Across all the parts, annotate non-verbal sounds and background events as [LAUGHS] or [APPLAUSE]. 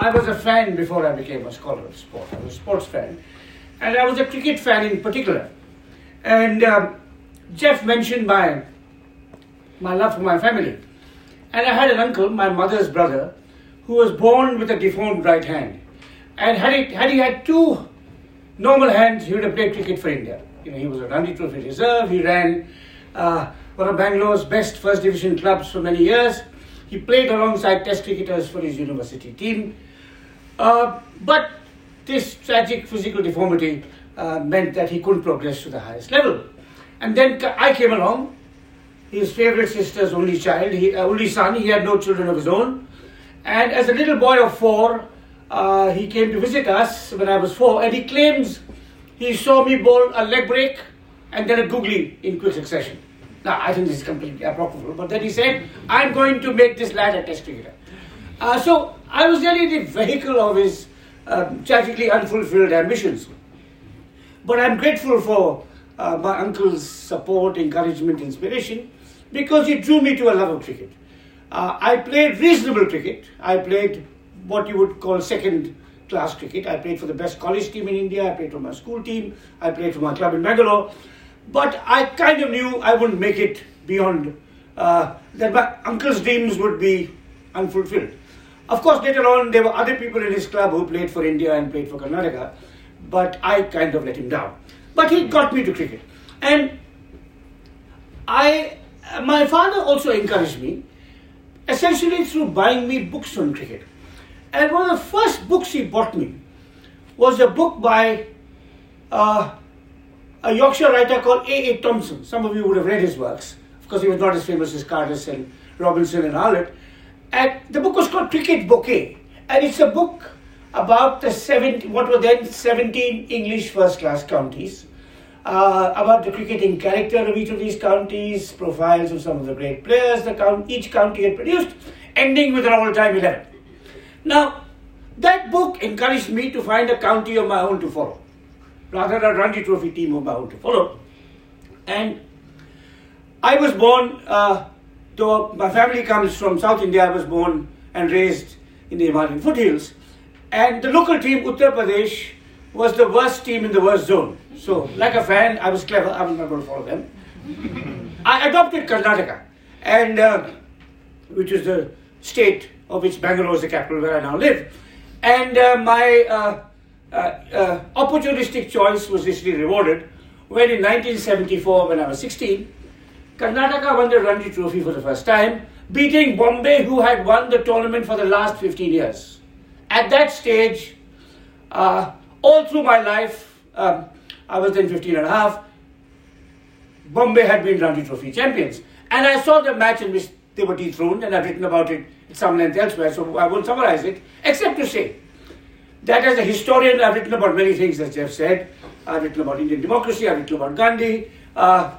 I was a fan before I became a scholar of sport. I was a sports fan. And I was a cricket fan in particular. And um, Jeff mentioned my, my love for my family. And I had an uncle, my mother's brother, who was born with a deformed right hand. And had, it, had he had two normal hands, he would have played cricket for India. You know, he was a Ranji Trophy reserve. He ran uh, one of Bangalore's best first division clubs for many years. He played alongside test cricketers for his university team. Uh, but this tragic physical deformity uh, meant that he couldn't progress to the highest level. And then I came along, his favorite sister's only child, he, uh, only son. He had no children of his own. And as a little boy of four, uh, he came to visit us when I was four, and he claims he saw me bowl a leg break and then a googly in quick succession. Now, I think this is completely apocryphal, but then he said, I'm going to make this lad a test cricketer. Uh, so I was really the vehicle of his um, tragically unfulfilled ambitions. But I'm grateful for uh, my uncle's support, encouragement, inspiration, because he drew me to a love of cricket. Uh, I played reasonable cricket. I played what you would call second class cricket. I played for the best college team in India. I played for my school team. I played for my club in Bangalore. But I kind of knew I wouldn't make it beyond uh, that. My uncle's dreams would be unfulfilled. Of course, later on, there were other people in his club who played for India and played for Karnataka, but I kind of let him down. But he got me to cricket. And I, my father also encouraged me, essentially through buying me books on cricket. And one of the first books he bought me was a book by uh, a Yorkshire writer called A. A. Thomson. Some of you would have read his works. Of course, he was not as famous as Cardus and Robinson and Arlott. And the book was called Cricket Bouquet. And it's a book about the 17, what were then 17 English first class counties, uh, about the cricketing character of each of these counties, profiles of some of the great players the count, each county had produced, ending with an all time 11. Now, that book encouraged me to find a county of my own to follow, rather than a Ranji Trophy team of my own to follow. And I was born, uh, though my family comes from South India, I was born and raised in the Himalayan foothills. And the local team, Uttar Pradesh, was the worst team in the worst zone. So, like a fan, I was clever, I was not going to follow them. I adopted Karnataka, and uh, which is the state of which Bangalore is the capital where I now live. And uh, my uh, uh, uh opportunistic choice was richly rewarded when in 1974, when I was 16, Karnataka won the Ranji Trophy for the first time, beating Bombay, who had won the tournament for the last 15 years. At that stage, uh, all through my life, um, I was then 15 and a half, Bombay had been Ranji Trophy champions. And I saw the match in which they were dethroned, and I've written about it at some length elsewhere, so I won't summarize it, except to say that as a historian, I've written about many things, as Jeff said. I've written about Indian democracy, I've written about Gandhi, uh,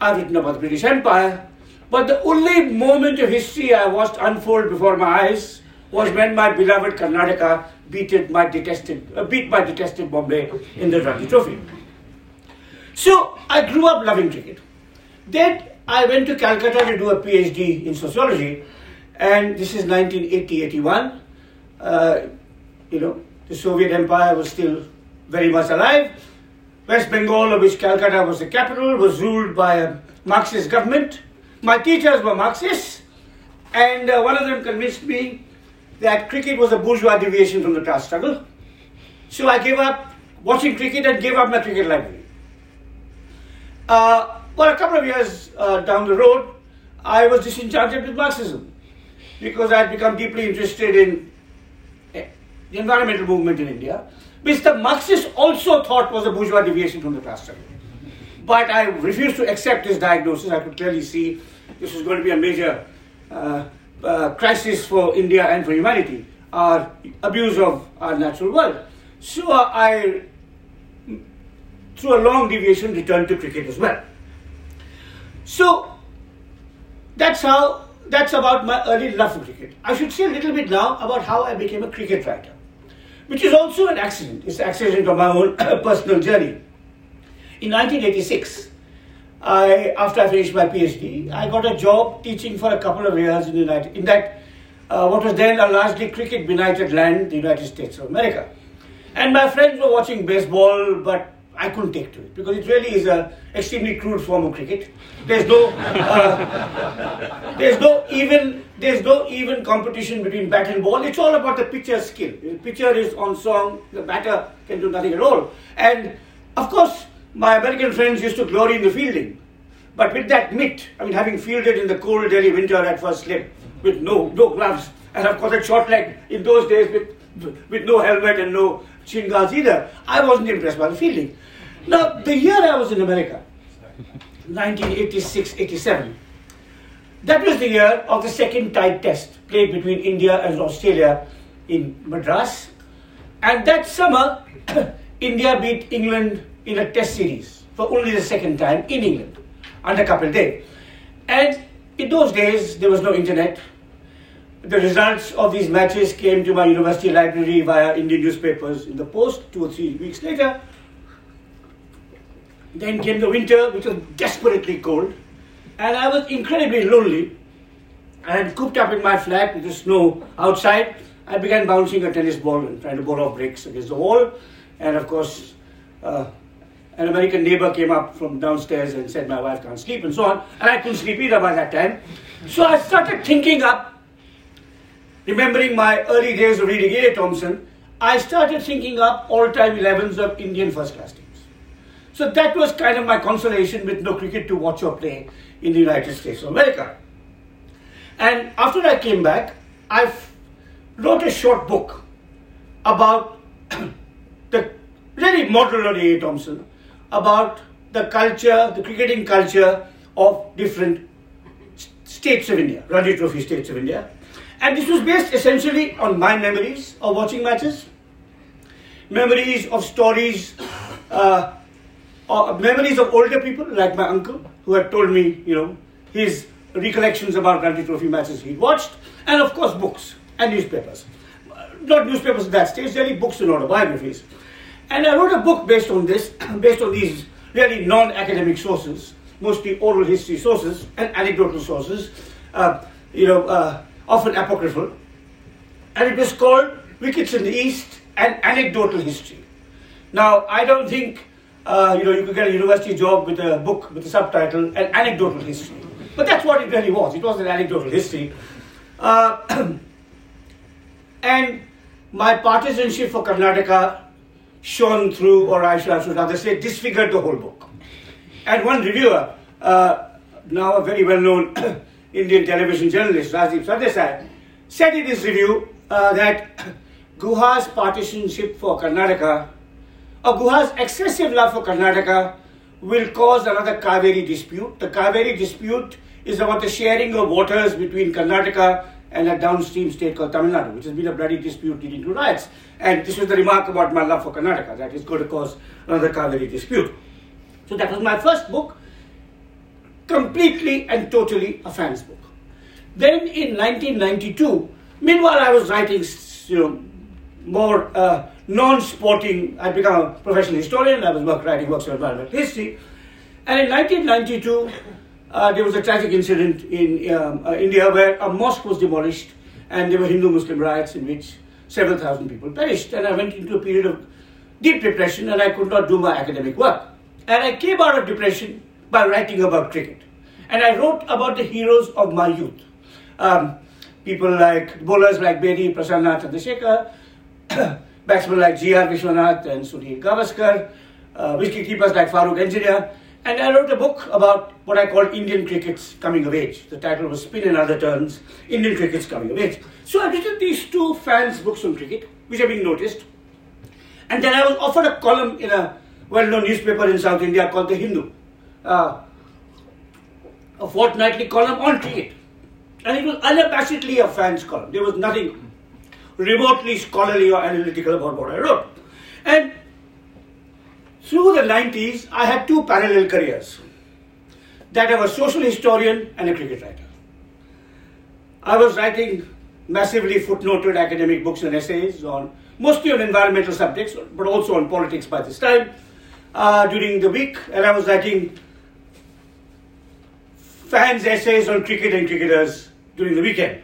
I've written about the British Empire. But the only moment of history I watched unfold before my eyes was when my beloved Karnataka beat my detested, uh, beat my detested Bombay in the Ranji Trophy. So I grew up loving cricket. Then I went to Calcutta to do a PhD in sociology, and this is 1980-81. Uh, you know, the Soviet Empire was still very much alive. West Bengal, of which Calcutta was the capital, was ruled by a Marxist government. My teachers were Marxists, and uh, one of them convinced me that cricket was a bourgeois deviation from the class struggle. So I gave up watching cricket and gave up my cricket library. Uh, well, a couple of years uh, down the road, I was disenchanted with Marxism because I had become deeply interested in eh, the environmental movement in India, which the Marxists also thought was a bourgeois deviation from the struggle. But I refused to accept his diagnosis. I could clearly see this was going to be a major uh, uh, crisis for India and for humanity, our abuse of our natural world. So I, through a long deviation, returned to cricket as well. So that's how that's about my early love for cricket. I should say a little bit now about how I became a cricket writer, which is also an accident. It's an accident of my own [COUGHS] personal journey. In 1986, I, after I finished my PhD, I got a job teaching for a couple of years in, the United, in that uh, what was then a largely cricket benighted land, the United States of America. And my friends were watching baseball, but I couldn't take to it because it really is an extremely crude form of cricket. There's no, uh, [LAUGHS] there's no even, there's no even competition between bat and ball. It's all about the pitcher's skill. The pitcher is on song, the batter can do nothing at all. And of course, my American friends used to glory in the fielding. But with that mitt, I mean, having fielded in the cold Delhi winter at first slip with no, no gloves, and of course a short leg in those days with, with no helmet and no shin guards either, I wasn't impressed by the fielding. Now, the year I was in America, [LAUGHS] 1986 87, that was the year of the second tied test played between India and Australia in Madras. And that summer, [COUGHS] India beat England in a test series for only the second time in England under Kapil Dev. And in those days, there was no internet. The results of these matches came to my university library via Indian newspapers in the post two or three weeks later. Then came the winter, which was desperately cold, and I was incredibly lonely. I had cooped up in my flat with the snow outside. I began bouncing a tennis ball and trying to bore off bricks against the wall. And of course, uh, an American neighbor came up from downstairs and said, My wife can't sleep, and so on. And I couldn't sleep either by that time. So I started thinking up, remembering my early days of reading A. Thomson, I started thinking up all time 11s of Indian first class teams. So that was kind of my consolation with no cricket to watch or play in the United States of America. And after I came back, I wrote a short book about [CLEARS THROAT] the really model on A. Thomson, about the culture, the cricketing culture of different states of India, Ranji Trophy states of India. And this was based essentially on my memories of watching matches, memories of stories, uh, uh, memories of older people like my uncle who had told me, you know, his recollections about Ranji Trophy matches he'd watched, and of course books and newspapers. Not newspapers at that stage, really books and autobiographies. And I wrote a book based on this, [CLEARS THROAT] based on these really non-academic sources, mostly oral history sources and anecdotal sources, uh, you know, uh, often apocryphal. And it was called Wickets in the East, an Anecdotal History. Now, I don't think uh, you know, you could get a university job with a book with a subtitle, An Anecdotal History. But that's what it really was. It was an anecdotal history. Uh, [CLEARS THROAT] and my partisanship for Karnataka shone through, or I should, I should rather say, disfigured the whole book. And one reviewer, uh, now a very well-known [CLEARS THROAT] Indian television journalist, Rajdeep Sardesai, said in his review uh, that [CLEARS THROAT] Guha's partisanship for Karnataka Guha's excessive love for Karnataka will cause another Kaveri dispute. The Kaveri dispute is about the sharing of waters between Karnataka and a downstream state called Tamil Nadu, which has been a bloody dispute leading to riots. And this was the remark about my love for Karnataka, that is going to cause another Kaveri dispute. So that was my first book, completely and totally a fan's book. Then in 1992, meanwhile I was writing, you know, more uh, non-sporting, I'd become a professional historian, I was work, writing works on environmental history. And in 1992, uh, there was a tragic incident in um, uh, India where a mosque was demolished and there were Hindu-Muslim riots in which several thousand people perished. And I went into a period of deep depression and I could not do my academic work. And I came out of depression by writing about cricket. And I wrote about the heroes of my youth. Um, people like, bowlers like Bedi, Prasanna Chandrasekhar, batsmen like G.R. Vishwanath and Sunil Gavaskar, uh, wicketkeepers like Farooq Engineer, and I wrote a book about what I called Indian cricket's coming of age. The title was Spin and Other Turns, Indian cricket's coming of age. So I've written these two fans' books on cricket, which have been noticed. And then I was offered a column in a well-known newspaper in South India called The Hindu, uh, a fortnightly column on cricket. And it was unabashedly a fans' column. There was nothing remotely scholarly or analytical about what I wrote. And through the 90s, I had two parallel careers that I was social historian and a cricket writer. I was writing massively footnoted academic books and essays on mostly on environmental subjects, but also on politics by this time uh, during the week, and I was writing fans' essays on cricket and cricketers during the weekend.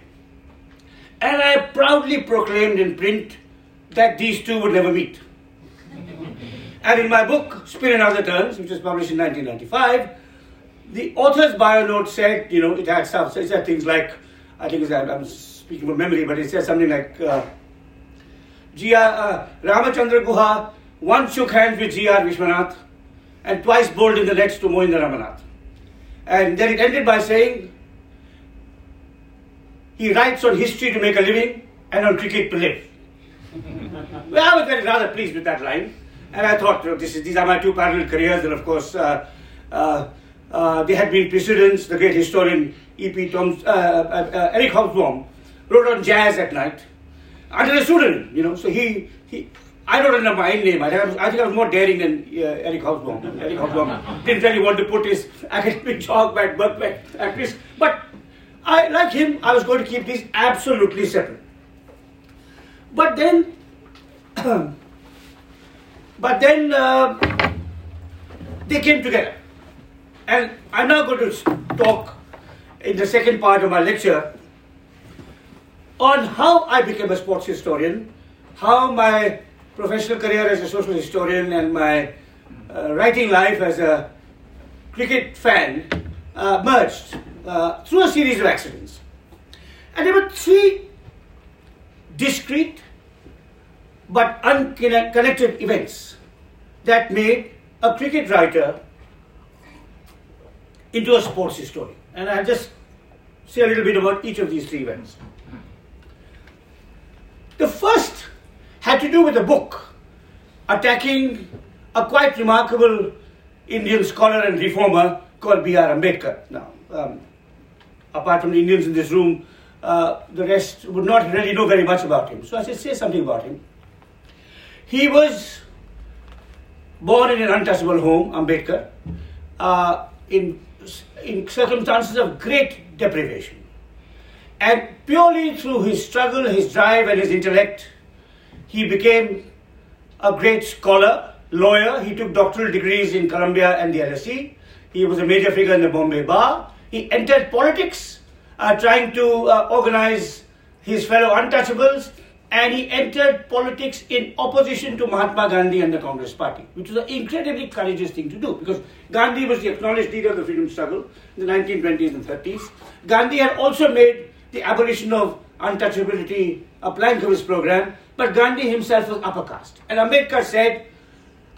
And I proudly proclaimed in print that these two would never meet. and in my book, Spin and Other Turns, which was published in 1995, the author's bio note said, you know, it had stuff, it said things like, I think I'm speaking from memory, but it said something like, uh, G.R. Uh, Ramachandra Guha once shook hands with G.R. Vishwanath and twice bowled in the nets to Mohinder Amarnath. And then it ended by saying, he writes on history to make a living and on cricket to live. well, I was very rather pleased with that line. And I thought, this is, these are my two parallel careers. And of course, uh, uh, uh, they had been precedents. The great historian E.P. Thoms, uh, uh, uh, Eric Hobsbawm wrote on jazz at night under a pseudonym, you know. So he, he I wrote under my name. I think I think I was more daring than Eric Hobsbawm. Eric Hobsbawm didn't really want to put his academic [LAUGHS] chalk back, but at least. But I, like him, I was going to keep these absolutely separate. But then, [CLEARS THROAT] but then uh, they came together. And I'm now going to talk in the second part of my lecture on how I became a sports historian, how my professional career as a social historian and my uh, writing life as a cricket fan uh, merged uh, through a series of accidents. And there were three discrete but unconnected events that made a cricket writer into a sports historian. And I'll just say a little bit about each of these three events. The first had to do with a book attacking a quite remarkable Indian scholar and reformer called B.R. Ambedkar. Now, um, apart from the Indians in this room, uh, the rest would not really know very much about him. So I should say something about him. He was born in an untouchable home, Ambedkar, uh, in, in circumstances of great deprivation. And purely through his struggle, his drive, and his intellect, he became a great scholar, lawyer. He took doctoral degrees in Columbia and the LSE. He was a major figure in the Bombay Bar. He entered politics, uh, trying to uh, organize his fellow untouchables, and he entered politics in opposition to Mahatma Gandhi and the Congress Party, which was an incredibly courageous thing to do because Gandhi was the acknowledged leader of the freedom struggle in the 1920s and 30s. Gandhi had also made the abolition of untouchability a plank of his program, but Gandhi himself was upper caste. And Ambedkar said,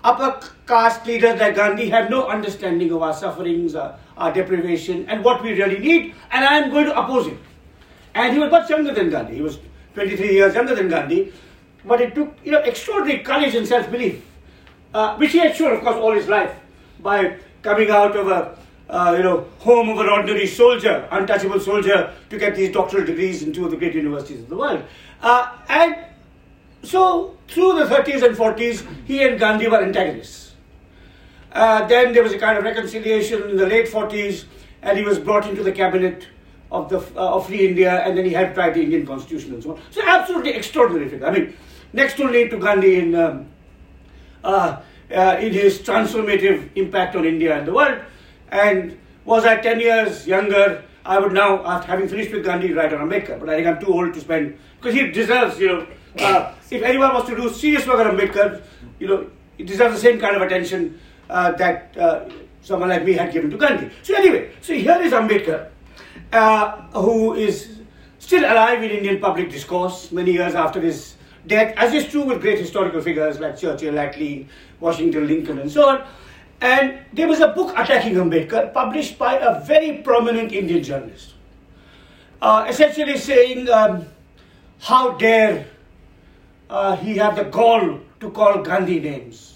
upper caste leaders like Gandhi have no understanding of our sufferings, our, our deprivation, and what we really need, and I am going to oppose him. And he was much younger than Gandhi. He was 23 years younger than Gandhi, but it took you know extraordinary courage and self-belief, uh, which he had shown, of course, all his life by coming out of a uh, you know home of an ordinary soldier, untouchable soldier, to get these doctoral degrees in two of the great universities of the world. Uh, and so through the 30s and 40s, he and Gandhi were antagonists. Uh, then there was a kind of reconciliation in the late 40s, and he was brought into the cabinet of the uh, of Free India, and then he helped write the Indian Constitution and so on. So absolutely extraordinary figure. I mean, next only to Gandhi in um, uh, uh, in his transformative impact on India and the world. And was I 10 years younger, I would now, after having finished with Gandhi, write on Ambedkar. But I think I'm too old to spend because he deserves, you know, uh, if anyone was to do serious work on Ambedkar, you know, it deserves the same kind of attention uh, that uh, someone like me had given to Gandhi. So anyway, so here is Ambedkar, uh, who is still alive in Indian public discourse many years after his death, as is true with great historical figures like Churchill, Attlee, Washington, Lincoln, and so on. And there was a book attacking Ambedkar published by a very prominent Indian journalist, uh, essentially saying, um, How dare uh, he have the gall to call Gandhi names?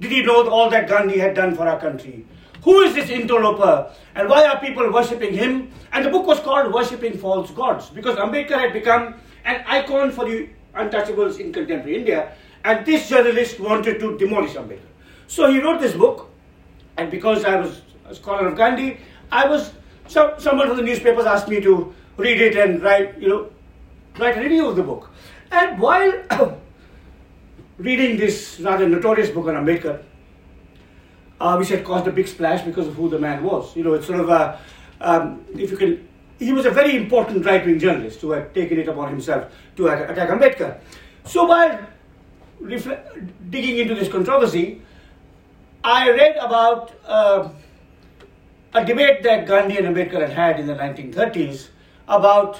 Did he know all that Gandhi had done for our country? Who is this interloper and why are people worshipping him? And the book was called Worshipping False Gods because Ambedkar had become an icon for the untouchables in contemporary India and this journalist wanted to demolish Ambedkar. So he wrote this book and because I was a scholar of Gandhi, I was, so, someone from the newspapers asked me to read it and write, you know, write a review of the book. And while reading this rather notorious book on Ambedkar, uh, which had caused a big splash because of who the man was. You know, it's sort of a, um, if you can he was a very important right-wing journalist who had taken it upon himself to attack Ambedkar. So while digging into this controversy, I read about uh, a debate that Gandhi and Ambedkar had had in the 1930s about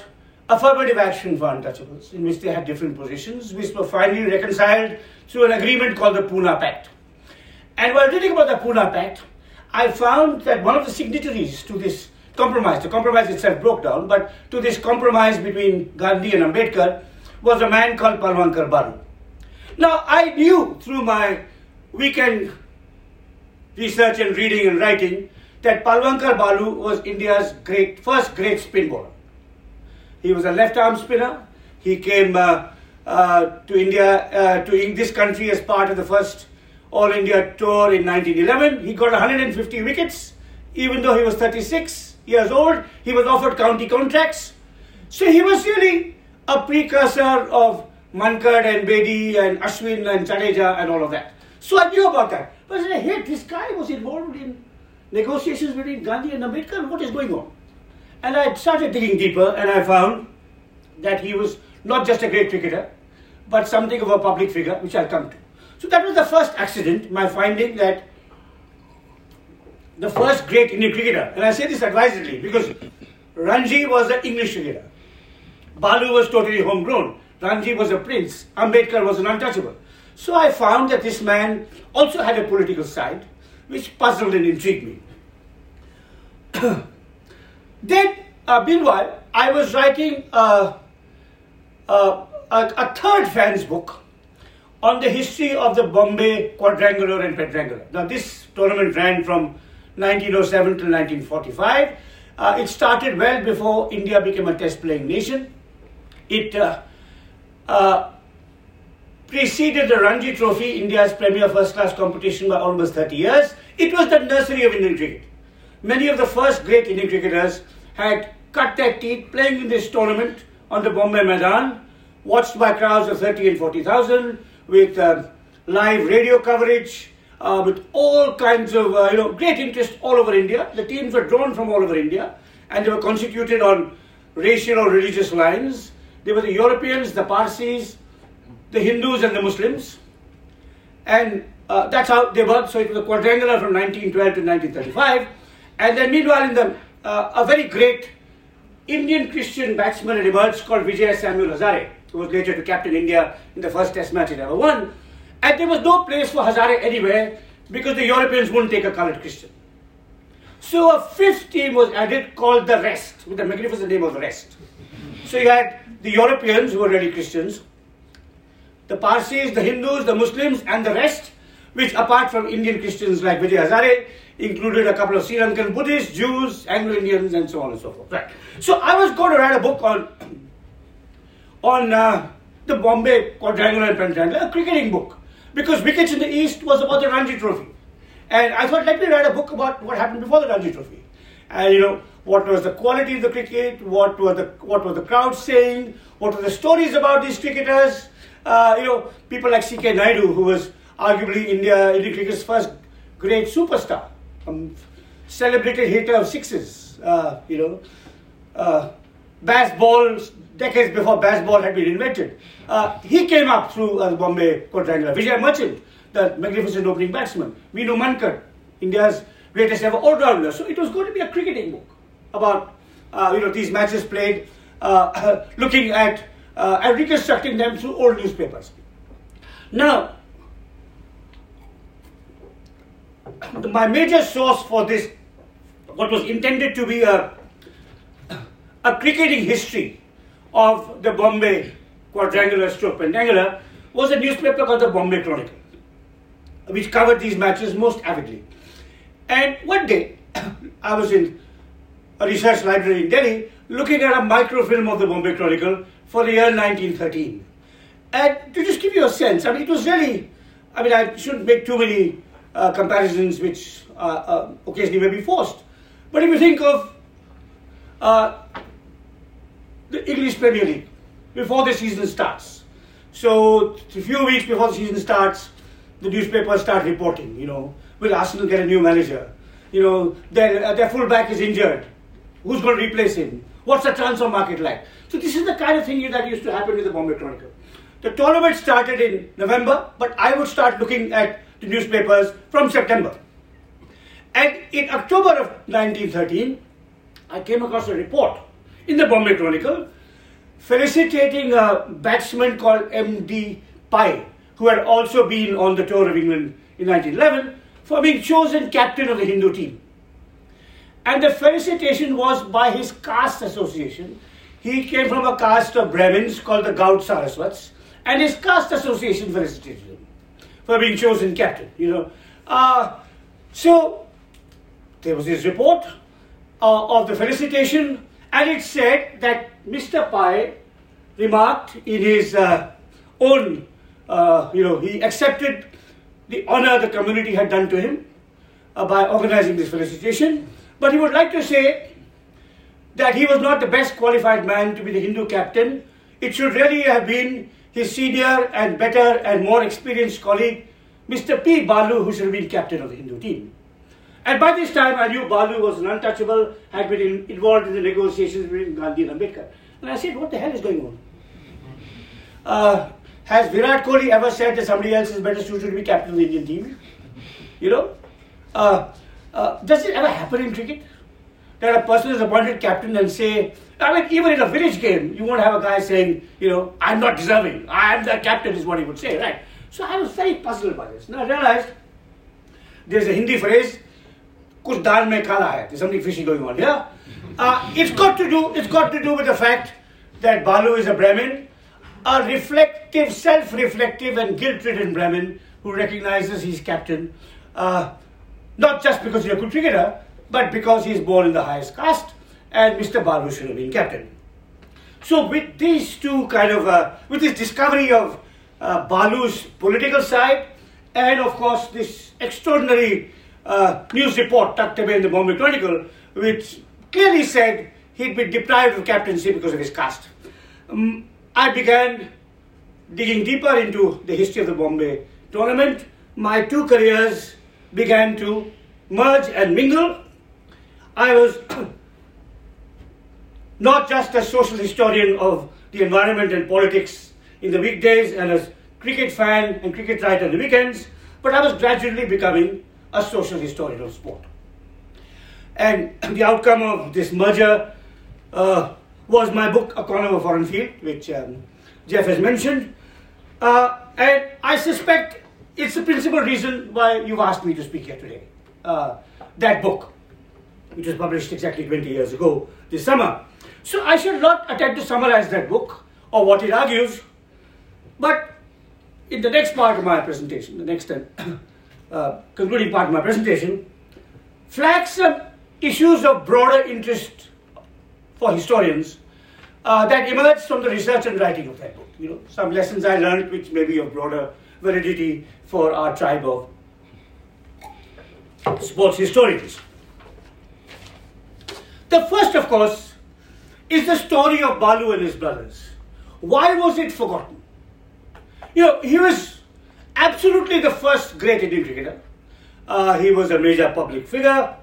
affirmative action for untouchables, in which they had different positions, which were finally reconciled through an agreement called the Pune Pact. And while reading about the Pune Pact, I found that one of the signatories to this compromise, the compromise itself broke down, but to this compromise between Gandhi and Ambedkar was a man called Palwankar Balu. Now, I knew through my weekend research and reading and writing that Palwankar Balu was India's great, first great spin bowler. He was a left arm spinner. He came uh, uh, to India, uh, to this country as part of the first All India tour in 1911. He got 150 wickets, even though he was 36 years old. He was offered county contracts. So he was really a precursor of Mankad and Bedi and Ashwin and Jadeja and all of that. So I knew about that. But I said, hey, this guy was involved in negotiations between Gandhi and Ambedkar. What is going on? And I started digging deeper and I found that he was not just a great cricketer, but something of a public figure, which I'll come to. So that was the first accident, my finding that the first great Indian cricketer, and I say this advisedly because Ranji was an English cricketer. Balu was totally homegrown. Ranji was a prince. Ambedkar was an untouchable. So I found that this man also had a political side, which puzzled and intrigued me. [CLEARS THROAT] then, uh, meanwhile, I was writing a, a, a, a third fan's book on the history of the Bombay quadrangular and quadrangular. Now, this tournament ran from 1907 to 1945. Uh, it started well before India became a test playing nation. It uh, uh, preceded the Ranji Trophy, India's premier first class competition, by almost 30 years. It was the nursery of Indian cricket. Many of the first great Indian cricketers had cut their teeth playing in this tournament on the Bombay Maidan, watched by crowds of 30 and 40,000, with uh, live radio coverage, uh, with all kinds of uh, you know great interest all over India. The teams were drawn from all over India, and they were constituted on racial or religious lines. They were the Europeans, the Parsis, the Hindus, and the Muslims, and uh, that's how they were. So it was a quadrangular from 1912 to 1935, and then meanwhile, in the uh, a very great Indian Christian batsman emerged called Vijay Samuel Hazare, who was later to captain India in the first Test match it ever won. And there was no place for Hazare anywhere because the Europeans wouldn't take a coloured Christian. So a fifth team was added called the Rest, with the magnificent name of the Rest. So you had the Europeans who were really Christians, the Parsis, the Hindus, the Muslims, and the rest, which apart from Indian Christians like Vijay Hazare, included a couple of Sri Lankan Buddhists, Jews, Anglo-Indians, and so on and so forth. Right. So I was going to write a book on on uh, the Bombay quadrangular and pentagonal, a cricketing book, because wickets in the East was about the Ranji Trophy, and I thought let me write a book about what happened before the Ranji Trophy, and you know what was the quality of the cricket, what were the what were the crowd saying, what were the stories about these cricketers, uh, you know people like C.K. Naidu, who was arguably India Indian cricket's first great superstar um, celebrated hitter of sixes, uh, you know. Uh, baseball, decades before baseball had been invented. Uh, he came up through uh, the Bombay quadrangular. Vijay Merchant, the magnificent opening batsman. Vinu Mankad, India's greatest ever all-rounder. So it was going to be a cricketing book about, uh, you know, these matches played, uh, [COUGHS] looking at and reconstructing them through old newspapers. Now, my major source for this, what was intended to be a, a cricketing history of the Bombay quadrangular stroke pentangular, was a newspaper called the Bombay Chronicle, which covered these matches most avidly. And one day, [COUGHS] I was in a research library in Delhi looking at a microfilm of the Bombay Chronicle for the year 1913. And to just give you a sense, I mean, it was really, I mean, I shouldn't make too many uh, comparisons which uh, uh, occasionally may be forced. But if you think of uh, the English Premier League before the season starts, so a few weeks before the season starts, the newspapers start reporting, you know, will Arsenal get a new manager? You know, their, uh, their fullback is injured. Who's going to replace him? What's the transfer market like? So this is the kind of thing that used to happen with the Bombay Chronicle. The tournament started in November, but I would start looking at the newspapers from September. And in October of 1913, I came across a report in the Bombay Chronicle felicitating a batsman called M.D. Pai, who had also been on the tour of England in 1911, for being chosen captain of the Hindu team. And the felicitation was by his caste association. He came from a caste of Brahmins called the Gaud Saraswats, and his caste association felicitated him for being chosen captain. You know, uh, so there was this report uh, of the felicitation, and it said that Mr. Pai remarked in his uh, own, uh, you know, he accepted the honor the community had done to him uh, by organizing this felicitation, but he would like to say that he was not the best qualified man to be the Hindu captain. It should really have been his senior and better and more experienced colleague, Mr. P. Balu, who should have been captain of the Hindu team. And by this time, I knew Balu was an untouchable, had been in, involved in the negotiations between Gandhi and Ambedkar. And I said, what the hell is going on? Uh, has Virat Kohli ever said that somebody else is better suited to be captain of the Indian team? You know? Uh, uh, does it ever happen in cricket? That a person is appointed captain and say, I mean, even in a village game, you won't have a guy saying, you know, I'm not deserving. I am the captain, is what he would say, right? So I was very puzzled by this. Now I realized there's a Hindi phrase, kuch dal mein kala hai. There's something fishy going on here. Uh, it's got to do. It's got to do with the fact that Balu is a Brahmin, a reflective, self-reflective, and guilt-ridden Brahmin who recognizes he's captain, uh, not just because he's a good cricketer, but because he's born in the highest caste and Mr. Balu should have been captain. So, with these two kind of, uh, with this discovery of uh, Balu's political side, and of course this extraordinary uh, news report tucked away in the Bombay Chronicle, which clearly said he'd been deprived of captaincy because of his caste. Um, I began digging deeper into the history of the Bombay tournament. My two careers began to merge and mingle. I was not just a social historian of the environment and politics in the weekdays and as cricket fan and cricket writer on the weekends, but I was gradually becoming a social historian of sport. And [CLEARS THROAT] the outcome of this merger uh, was my book, A Corner of a Foreign Field, which um, Jeff has mentioned. Uh, and I suspect it's the principal reason why you've asked me to speak here today. Uh, that book, which was published exactly 20 years ago this summer. So I shall not attempt to summarize that book or what it argues, but in the next part of my presentation, the next uh, [CLEARS THROAT] concluding part of my presentation, flags some issues of broader interest for historians uh, that emerged from the research and writing of that book. You know, some lessons I learned which may be of broader validity for our tribe of sports historians. The first, of course, is the story of Balu and his brothers. Why was it forgotten? You know, he was absolutely the first great Indian cricketer. Uh, he was a major public figure.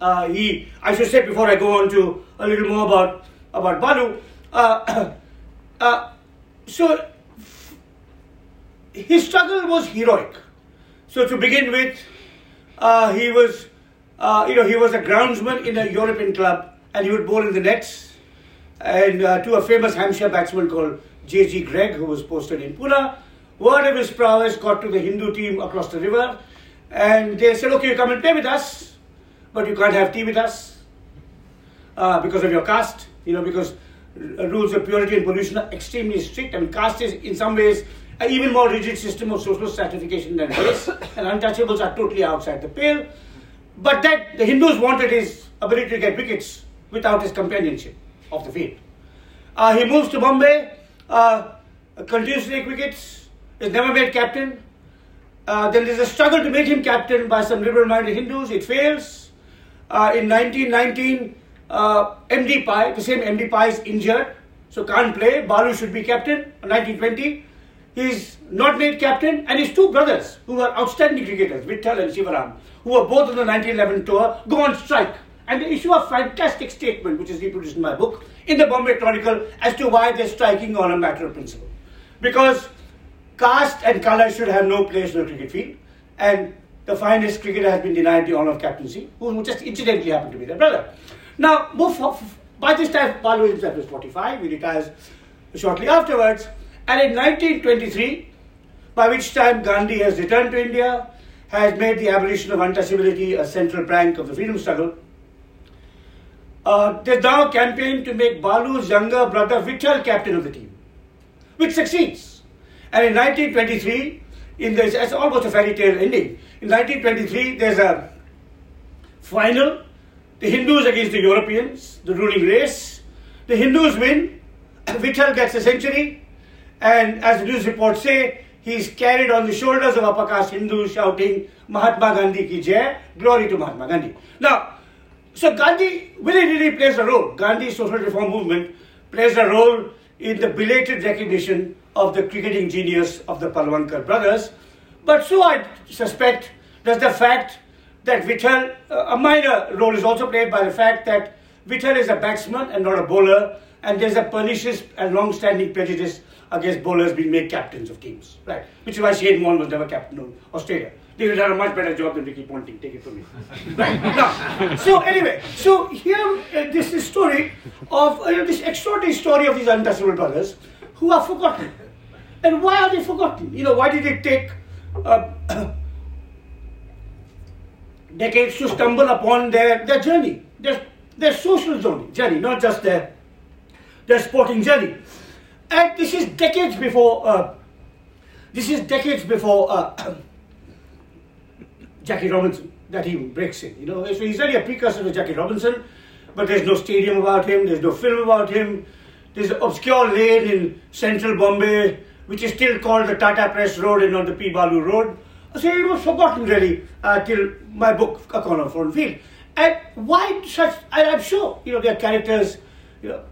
Uh, he, I should say before I go on to a little more about about Balu. Uh, [COUGHS] uh so his struggle was heroic. So to begin with, uh, he was, uh, you know, he was a groundsman in a European club, and he would bowl in the nets, and to a famous Hampshire batsman called J.G. Greig, who was posted in Pune. Word of his prowess got to the Hindu team across the river, and they said, "Okay, you come and play with us." but you can't have tea with us uh, because of your caste, you know, because rules of purity and pollution are extremely strict. I mean, caste is in some ways an even more rigid system of social stratification than [COUGHS] race, and untouchables are totally outside the pale. But that the Hindus wanted his ability to get wickets without his companionship of the field. Uh, he moves to Bombay, uh, continues to take wickets, is never made captain. Uh, then there's a struggle to make him captain by some liberal-minded Hindus. It fails. Uh, in 1919, uh, MD Pai, the same MD Pai is injured, so can't play. Balu should be captain. 1920, he's not made captain, and his two brothers, who were outstanding cricketers, Vittal and Shivaram, who were both on the 1911 tour, go on strike And they issue a fantastic statement, which is reproduced in my book, in the Bombay Chronicle, as to why they're striking on a matter of principle. Because caste and colour should have no place in a cricket field, and the finest cricketer has been denied the honour of captaincy, who just incidentally happened to be their brother. Now, by this time, Balu himself was 45, he retires shortly afterwards, and in 1923, by which time Gandhi has returned to India, has made the abolition of untouchability a central plank of the freedom struggle. Uh, there's now campaign to make Balu's younger brother Vittal captain of the team, which succeeds. And in 1923, in this, it's almost a fairy tale ending. In 1923, there's a final. The Hindus against the Europeans, the ruling race. The Hindus win. [COUGHS] Vittal gets a century. And as the news reports say, he is carried on the shoulders of upper caste Hindus shouting, Mahatma Gandhi ki jai, glory to Mahatma Gandhi. Now, so Gandhi really, really plays a role. Gandhi's social reform movement plays a role in the belated recognition of the cricketing genius of the Palwankar brothers. But so I suspect does the fact that Vithal, uh, a minor role is also played by the fact that Vithal is a batsman and not a bowler, and there's a pernicious and long-standing prejudice against bowlers being made captains of teams, right? Which is why Shane Warne was never captain of Australia. They would have a much better job than Ricky Ponting, take it from me. right, now, so anyway, so here, uh, this is story of, uh, this extraordinary story of these untouchable brothers who are forgotten. And why are they forgotten? You know, why did it take uh, [COUGHS] decades to stumble upon their, their journey, their, their social journey, journey, not just their, their sporting journey. And this is decades before, uh, this is decades before uh, [COUGHS] Jackie Robinson that he breaks in. You know, so he's really a precursor to Jackie Robinson, but there's no stadium about him, there's no film about him. There's an obscure lane in central Bombay, which is still called the Tata Press Road and not the P. Balu Road. So it was forgotten really uh, till my book, A Corner Foreign Field. And why such, and I'm sure, you know, there are characters, you know,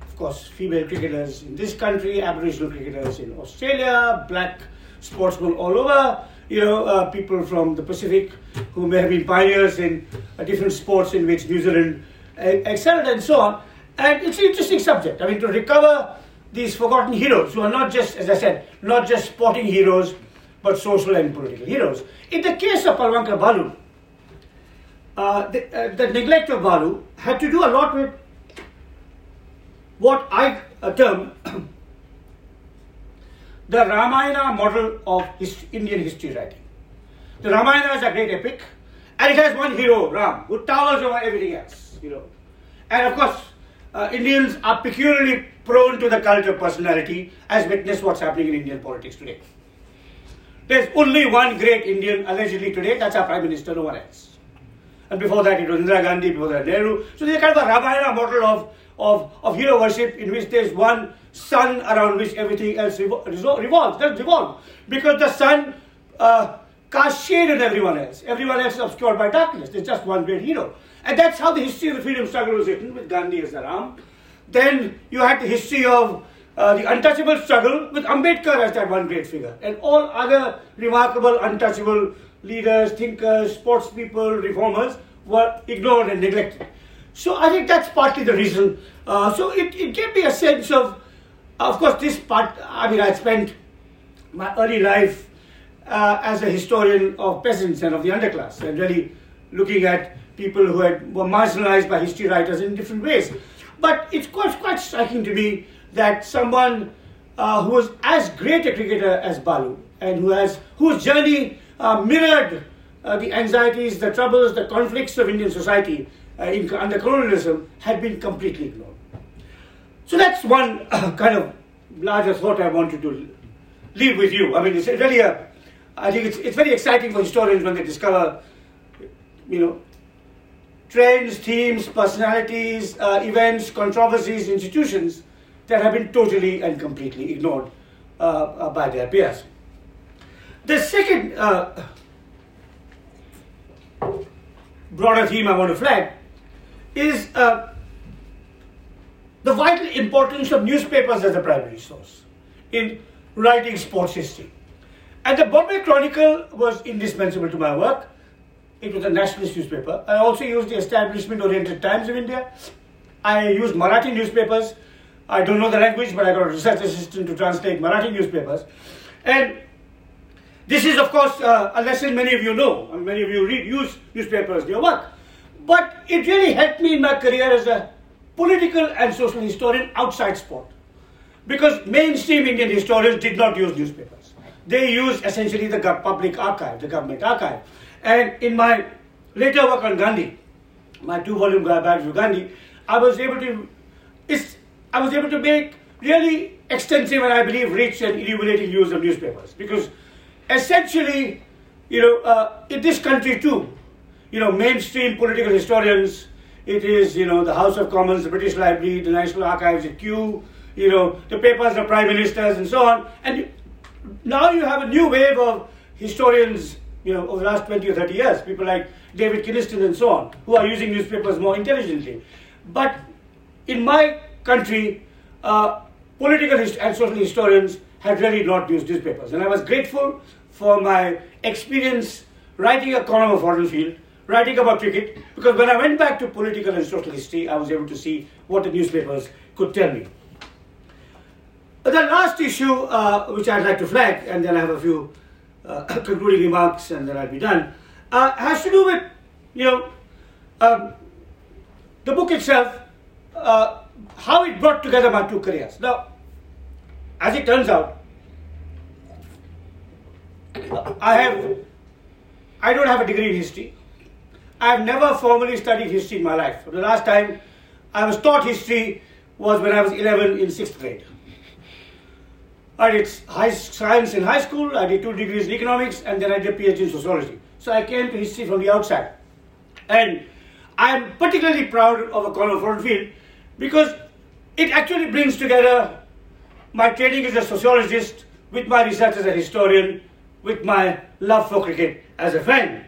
of course, female cricketers in this country, Aboriginal cricketers in Australia, black sportsmen all over, you know, uh, people from the Pacific who may have been pioneers in uh, different sports in which New Zealand uh, excelled and so on. And it's an interesting subject. I mean, to recover these forgotten heroes who are not just, as I said, not just sporting heroes, but social and political heroes. In the case of Palwankar Balu, uh, the, uh, the, neglect of Balu had to do a lot with what I term the Ramayana model of his Indian history writing. The Ramayana is a great epic, and it has one hero, Ram, who towers over everything else. You know, and of course, uh, Indians are peculiarly prone to the cult of personality, as witness what's happening in Indian politics today. There's only one great Indian allegedly today, that's our Prime Minister, no one else. And before that, it was Indira Gandhi, before that, Nehru. So there's kind of a Ramayana model of of, of hero worship in which there's one sun around which everything else revol- revolves, doesn't revolve. Because the sun uh, casts shade on everyone else. Everyone else is obscured by darkness. There's just one great hero. And that's how the history of the freedom struggle was written with Gandhi as the Ram. Then you had the history of uh, the untouchable struggle with Ambedkar as that one great figure. And all other remarkable untouchable leaders, thinkers, sports people, reformers were ignored and neglected. So I think that's partly the reason. Uh, so it, it gave me a sense of, of course, this part, I mean, I spent my early life uh, as a historian of peasants and of the underclass and really looking at people who had, were marginalized by history writers in different ways. But it's quite, quite striking to me that someone uh, who was as great a cricketer as Balu and who has, whose journey uh, mirrored uh, the anxieties, the troubles, the conflicts of Indian society uh, in, under colonialism had been completely ignored. So that's one uh, [COUGHS] kind of larger thought I wanted to leave with you. I mean, it's really a, I think it's, it's very exciting for historians when they discover, you know, trends, themes, personalities, uh, events, controversies, institutions that have been totally and completely ignored uh, uh, by their peers. The second uh, broader theme I want to flag is uh, the vital importance of newspapers as a primary source in writing sports history. And the Bombay Chronicle was indispensable to my work. It was a nationalist newspaper. I also used the establishment-oriented Times of India. I used Marathi newspapers. I don't know the language, but I got a research assistant to translate Marathi newspapers. And this is, of course, uh, a lesson many of you know. Many of you read, use newspapers in your work. But it really helped me in my career as a political and social historian outside sport. Because mainstream Indian historians did not use newspapers. They used essentially the public archive, the government archive. And in my later work on Gandhi, my two-volume biography of Gandhi, I was able to, I was able to make really extensive and I believe rich and illuminating use of newspapers because essentially, you know, uh, in this country too, you know, mainstream political historians, it is, you know, the House of Commons, the British Library, the National Archives, the Kew, you know, the papers of prime ministers and so on. And now you have a new wave of historians, you know, over the last 20 or 30 years, people like David Kynaston and so on, who are using newspapers more intelligently. But in my country, uh, political and social historians had really not used newspapers. And I was grateful for my experience writing a column of Field, writing about cricket, because when I went back to political and social history, I was able to see what the newspapers could tell me. But the last issue, uh, which I'd like to flag, and then I have a few uh, [COUGHS] concluding remarks, and then I'll be done, uh, has to do with, you know, um, the book itself, uh, how it brought together my two careers. Now, as it turns out, I have, I don't have a degree in history. I have never formally studied history in my life. The last time I was taught history was when I was 11 in sixth grade. I did high science in high school, I did two degrees in economics, and then I did a PhD in sociology. So I came to history from the outside. And I'm particularly proud of a corner foreign field because it actually brings together my training as a sociologist with my research as a historian, with my love for cricket as a friend.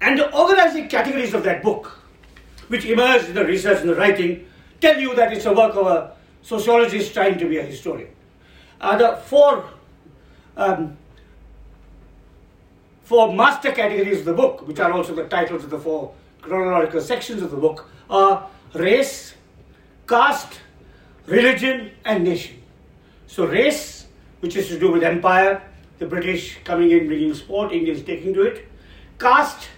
And the organizing categories of that book, which emerged in the research and the writing, tell you that it's a work of a sociologist trying to be a historian. Uh, the four, um, four master categories of the book, which are also the titles of the four chronological sections of the book, are race, caste, religion, and nation. So, race, which is to do with empire, the British coming in, bringing sport, Indians taking to it. Caste,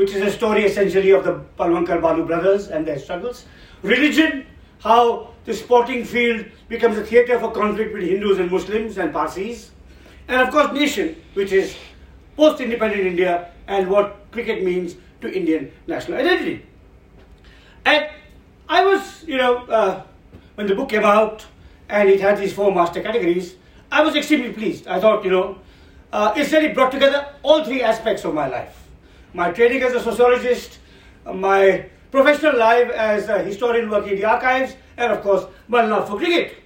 which is a story essentially of the Palwankar Balu brothers and their struggles. Religion, how the sporting field becomes a theatre for conflict between Hindus and Muslims and Parsis. And of course, nation, which is post independent India and what cricket means to Indian national identity. And I was, you know, uh, when the book came out and it had these four master categories, I was extremely pleased. I thought, you know, uh, it's really brought together all three aspects of my life my training as a sociologist, my professional life as a historian working in the archives, and of course, my love for cricket.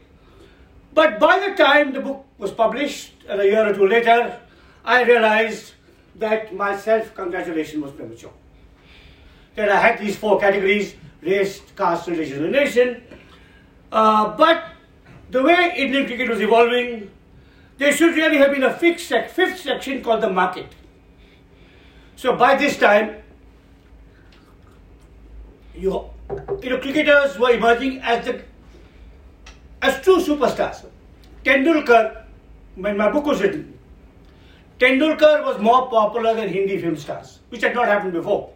But by the time the book was published, and a year or two later, I realized that my self congratulation was premature. That I had these four categories race, caste, religion, and nation. Uh, but the way Indian cricket was evolving, there should really have been a fixed sec- fifth section called the market. So by this time, you, you know, cricketers were emerging as the as true superstars. Tendulkar, when my book was written, Tendulkar was more popular than Hindi film stars, which had not happened before.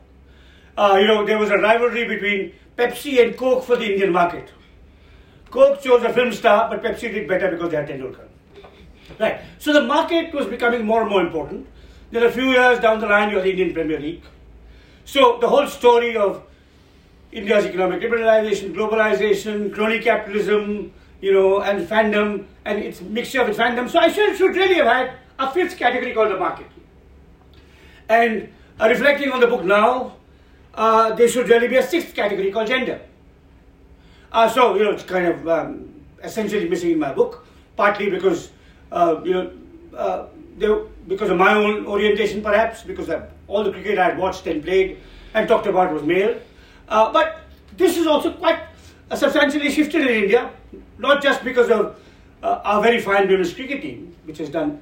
Uh, you know, there was a rivalry between Pepsi and Coke for the Indian market. Coke chose a film star, but Pepsi did better because they had Tendulkar. Right. So the market was becoming more and more important. Then a few years down the line, you have the Indian Premier League. So the whole story of India's economic liberalization, globalization, crony capitalism, you know, and fandom, and its mixture with fandom. So I should, should really have had a fifth category called the market. And uh, reflecting on the book now, uh, there should really be a sixth category called gender. Uh, so, you know, it's kind of um, essentially missing in my book, partly because, uh, you know, uh, they, because of my own orientation perhaps, because all the cricket I had watched and played and talked about was male. Uh, but this is also quite substantially shifted in India, not just because of uh, our very fine women's cricket team, which has done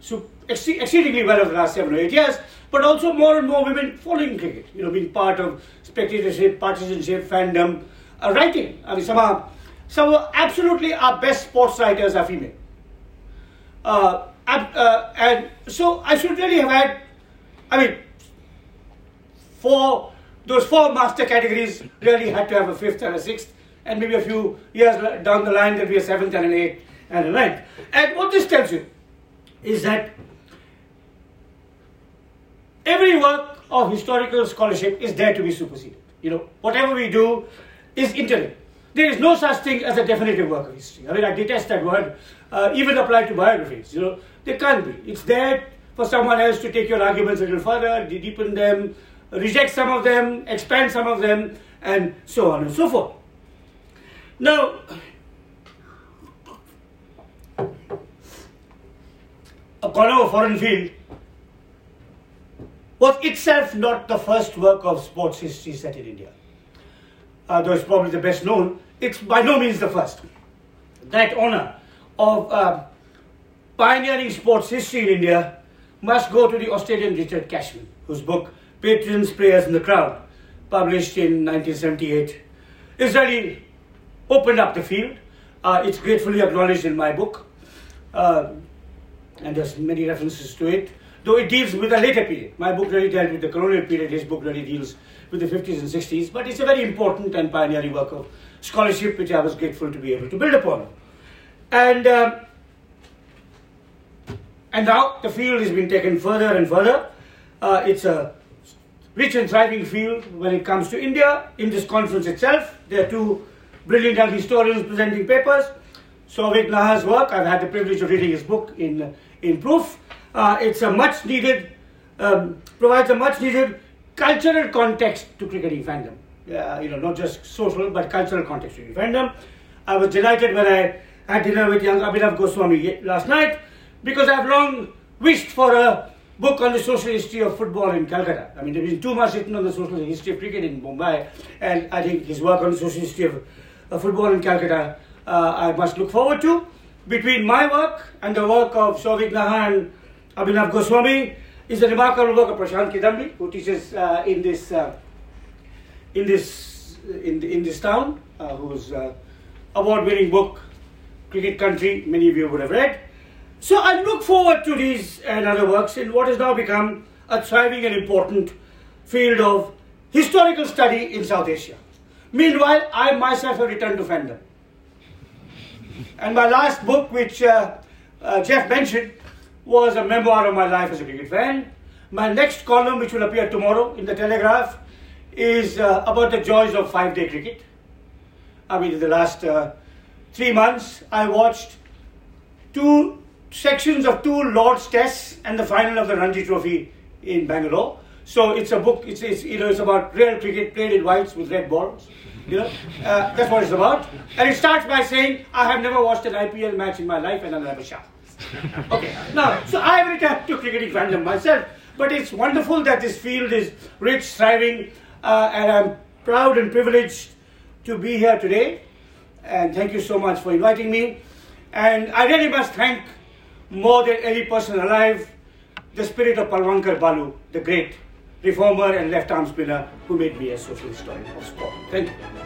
so exceedingly well over the last seven or eight years, but also more and more women following cricket, you know, being part of spectatorship, partisanship, fandom, uh, writing. I mean, some are, some are absolutely our best sports writers are female. Uh, uh, and so I should really have had, I mean, four, those four master categories really had to have a fifth and a sixth, and maybe a few years down the line there'll be a seventh and an eighth and a ninth. And what this tells you is that every work of historical scholarship is there to be superseded. You know, whatever we do is interim. There is no such thing as a definitive work of history. I mean, I detest that word, uh, even applied to biographies. You know, there can't be. It's there for someone else to take your arguments a little further, deepen them, reject some of them, expand some of them, and so on and so forth. Now, a corner of foreign field was itself not the first work of sports history set in India. Uh, though it's probably the best known, it's by no means the first. That honor of uh, pioneering sports history in India must go to the Australian Richard Cashman, whose book Patrons, Players and the Crowd, published in 1978, is really opened up the field. Uh, it's gratefully acknowledged in my book, uh, and there's many references to it though it deals with a later period. My book really dealt with the colonial period, his book really deals with the 50s and 60s, but it's a very important and pioneering work of scholarship which I was grateful to be able to build upon. And, um, and now the field has been taken further and further. Uh, it's a rich and thriving field when it comes to India. In this conference itself, there are two brilliant young historians presenting papers. Souvik Naha's work, I've had the privilege of reading his book in, in proof. Uh, it's a much needed, um, provides a much needed cultural context to cricketing fandom. Uh, you know, not just social, but cultural context to cricketing fandom. I was delighted when I had dinner with young Abhinav Goswami last night because I've long wished for a book on the social history of football in Calcutta. I mean, there is too much written on the social history of cricket in Mumbai, and I think his work on the social history of uh, football in Calcutta uh, I must look forward to. Between my work and the work of Souvik Naha and Abhinav Goswami is a remarkable work of Prashant Kidambi, who teaches uh, in this uh, in this in, the, in this town, uh, whose uh, award-winning book Cricket Country many of you would have read. So I look forward to these and other works in what has now become a thriving and important field of historical study in South Asia. Meanwhile, I myself have returned to fandom. And my last book, which uh, uh, Jeff mentioned, was a memoir of my life as a cricket fan. My next column, which will appear tomorrow in the Telegraph, is uh, about the joys of five day cricket. I mean, in the last uh, three months, I watched two sections of two Lord's Tests and the final of the Ranji Trophy in Bangalore. So it's a book. It's, it's you know it's about real cricket played in whites with red balls. You know uh, that's what it's about. And it starts by saying, "I have never watched an IPL match in my life, and I'll never shall." [LAUGHS] okay, now, so I have returned to cricketing fandom myself, but it's wonderful that this field is rich, thriving, uh, and I'm proud and privileged to be here today. And thank you so much for inviting me. And I really must thank more than any person alive the spirit of Palwankar Balu, the great reformer and left arm spinner who made me a social historian of sport. Thank you.